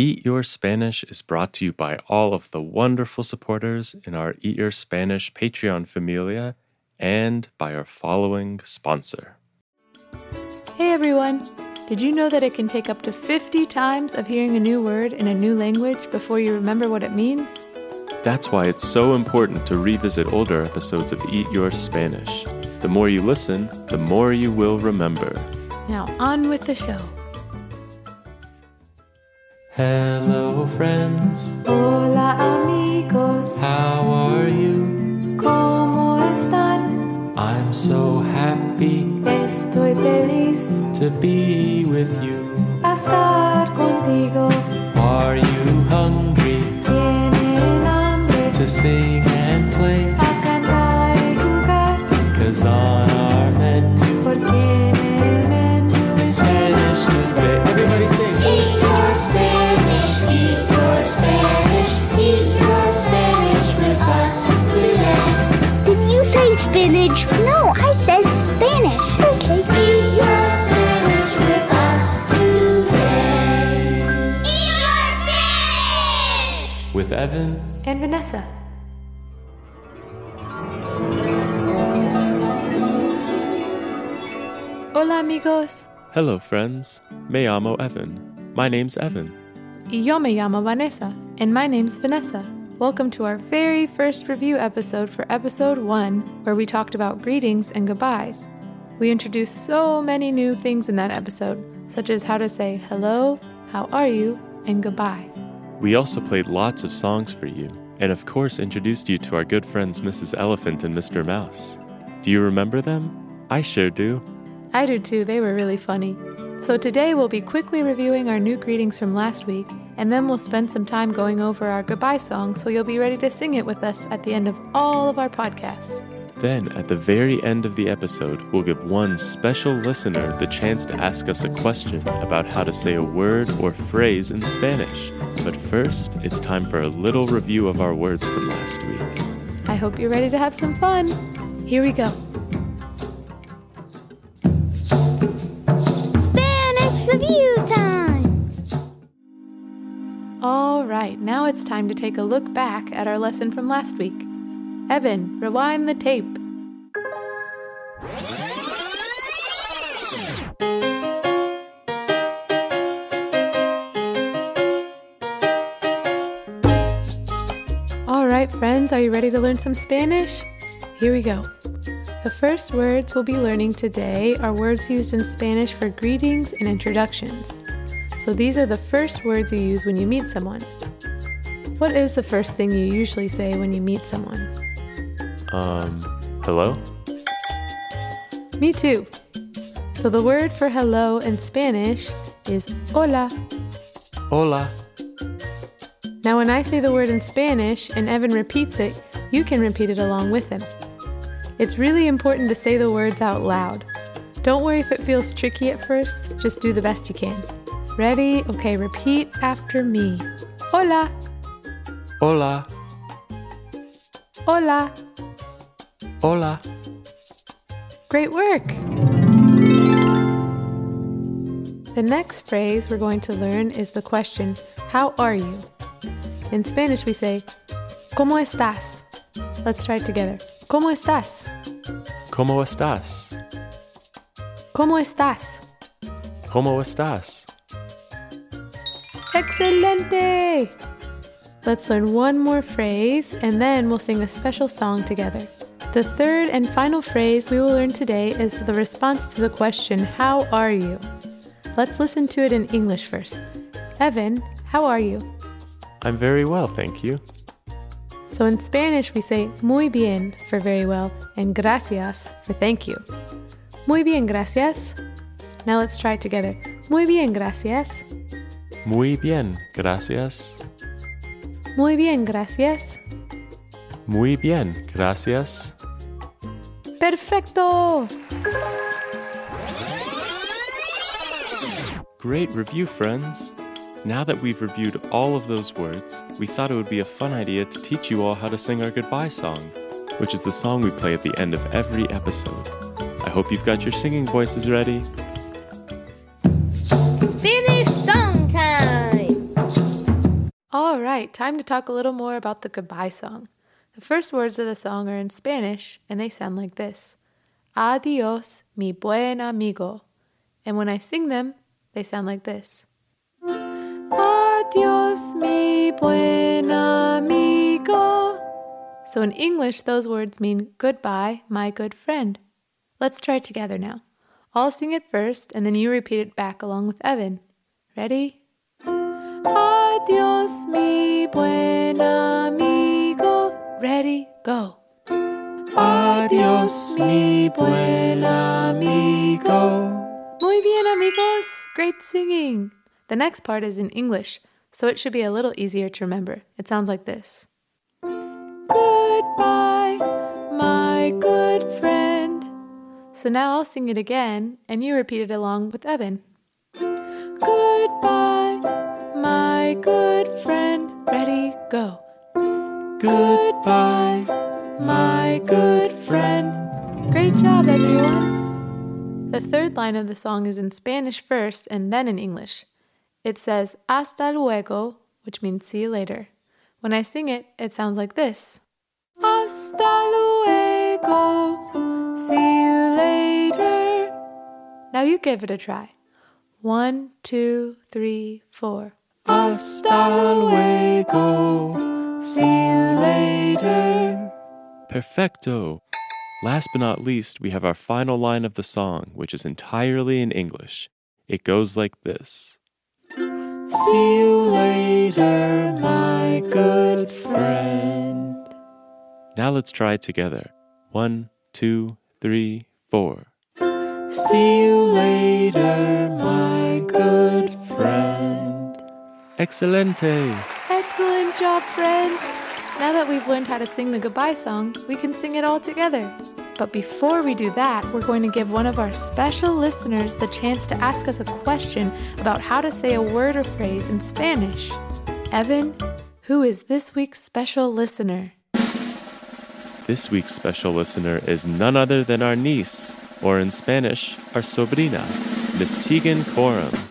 Eat Your Spanish is brought to you by all of the wonderful supporters in our Eat Your Spanish Patreon familia and by our following sponsor. Hey everyone! Did you know that it can take up to 50 times of hearing a new word in a new language before you remember what it means? That's why it's so important to revisit older episodes of Eat Your Spanish. The more you listen, the more you will remember. Now, on with the show. Hello, friends. Hola amigos, How are you? ¿cómo están? I'm so happy Estoy feliz to be with you. a estar contigo. Are you hungry Tienen hambre to sing and play? a cantar y jugar, Cause on With Evan. and Vanessa. Hola amigos, Hello, friends. Me llamo Evan. My name's Evan. y yo me llamo Vanessa, and my name's Vanessa. Welcome to our very first review episode for episode one, where we talked about greetings and goodbyes. We introduced so many new things in that episode, such as how to say hello, how are you, and goodbye. We also played lots of songs for you, and of course introduced you to our good friends Mrs. Elephant and Mr. Mouse. Do you remember them? I sure do. I do too, they were really funny. So today we'll be quickly reviewing our new greetings from last week, and then we'll spend some time going over our goodbye song so you'll be ready to sing it with us at the end of all of our podcasts. Then, at the very end of the episode, we'll give one special listener the chance to ask us a question about how to say a word or phrase in Spanish. But first, it's time for a little review of our words from last week. I hope you're ready to have some fun. Here we go. Spanish review time. All right, now it's time to take a look back at our lesson from last week. Evan, rewind the tape. All right, friends, are you ready to learn some Spanish? Here we go. The first words we'll be learning today are words used in Spanish for greetings and introductions. So these are the first words you use when you meet someone. What is the first thing you usually say when you meet someone? Um, hello? Me too. So the word for hello in Spanish is hola. Hola. Now, when I say the word in Spanish and Evan repeats it, you can repeat it along with him. It's really important to say the words out loud. Don't worry if it feels tricky at first, just do the best you can. Ready? Okay, repeat after me. Hola, Hola. hola. Hola. Great work! The next phrase we're going to learn is the question, How are you? In Spanish, we say, ¿Cómo estás? Let's try it together. ¿Cómo estás? ¿Cómo estás? ¿Cómo estás? ¿Cómo estás? Excelente! Let's learn one more phrase and then we'll sing a special song together. The third and final phrase we will learn today is the response to the question, How are you? Let's listen to it in English first. Evan, how are you? I'm very well, thank you. So in Spanish, we say muy bien for very well and gracias for thank you. Muy bien, gracias. Now let's try it together. Muy bien, gracias. Muy bien, gracias. Muy bien, gracias. Muy bien, gracias. Perfecto! Great review, friends! Now that we've reviewed all of those words, we thought it would be a fun idea to teach you all how to sing our goodbye song, which is the song we play at the end of every episode. I hope you've got your singing voices ready. Spanish song time. All right, time to talk a little more about the goodbye song. The first words of the song are in Spanish and they sound like this Adios, mi buen amigo. And when I sing them, they sound like this Adios, mi buen amigo. So in English, those words mean goodbye, my good friend. Let's try together now. I'll sing it first and then you repeat it back along with Evan. Ready? Adios, mi buen amigo. Ready, go. Adios, mi buen amigo. Muy bien, amigos. Great singing. The next part is in English, so it should be a little easier to remember. It sounds like this Goodbye, my good friend. So now I'll sing it again, and you repeat it along with Evan. Goodbye, my good friend. Ready, go. Goodbye, my good friend. Great job, everyone. The third line of the song is in Spanish first and then in English. It says hasta luego, which means see you later. When I sing it, it sounds like this Hasta luego, see you later. Now you give it a try. One, two, three, four. Hasta luego, see you later. Perfecto. Last but not least, we have our final line of the song, which is entirely in English. It goes like this See you later, my good friend. Now let's try it together. One, two, three, four. See you later, my good friend. Excelente! Excellent job, friends! Now that we've learned how to sing the goodbye song, we can sing it all together. But before we do that, we're going to give one of our special listeners the chance to ask us a question about how to say a word or phrase in Spanish. Evan, who is this week's special listener? This week's special listener is none other than our niece, or in Spanish, our sobrina, Miss Tegan Coram.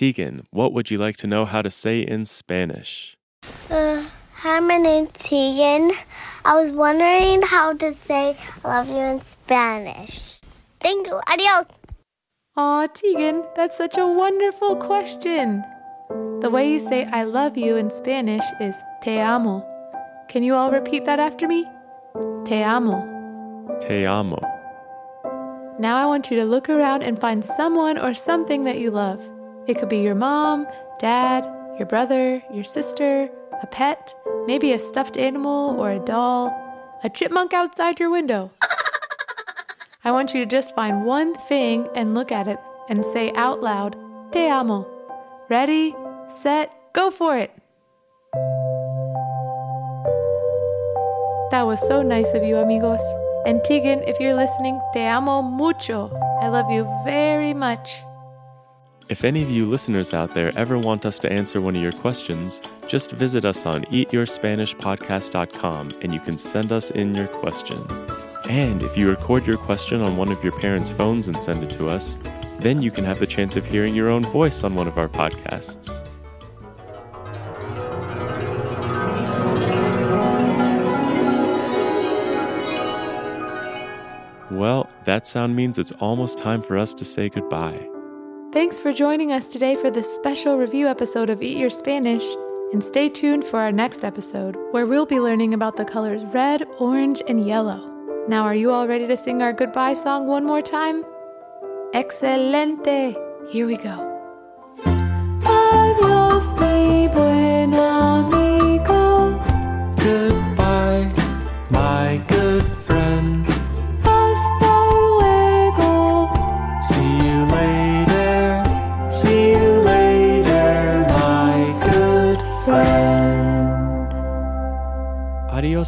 Tegan, what would you like to know how to say in Spanish? Uh, hi, my name's Tegan. I was wondering how to say I love you in Spanish. Thank you. Adios. Aw, Tegan, that's such a wonderful question. The way you say I love you in Spanish is te amo. Can you all repeat that after me? Te amo. Te amo. Now I want you to look around and find someone or something that you love. It could be your mom, dad, your brother, your sister, a pet, maybe a stuffed animal or a doll, a chipmunk outside your window. I want you to just find one thing and look at it and say out loud, Te amo. Ready, set, go for it. That was so nice of you, amigos. And Tegan, if you're listening, te amo mucho. I love you very much. If any of you listeners out there ever want us to answer one of your questions, just visit us on eatyourspanishpodcast.com and you can send us in your question. And if you record your question on one of your parents' phones and send it to us, then you can have the chance of hearing your own voice on one of our podcasts. Well, that sound means it's almost time for us to say goodbye. Thanks for joining us today for this special review episode of Eat Your Spanish. And stay tuned for our next episode, where we'll be learning about the colors red, orange, and yellow. Now, are you all ready to sing our goodbye song one more time? Excelente! Here we go. Adios, mi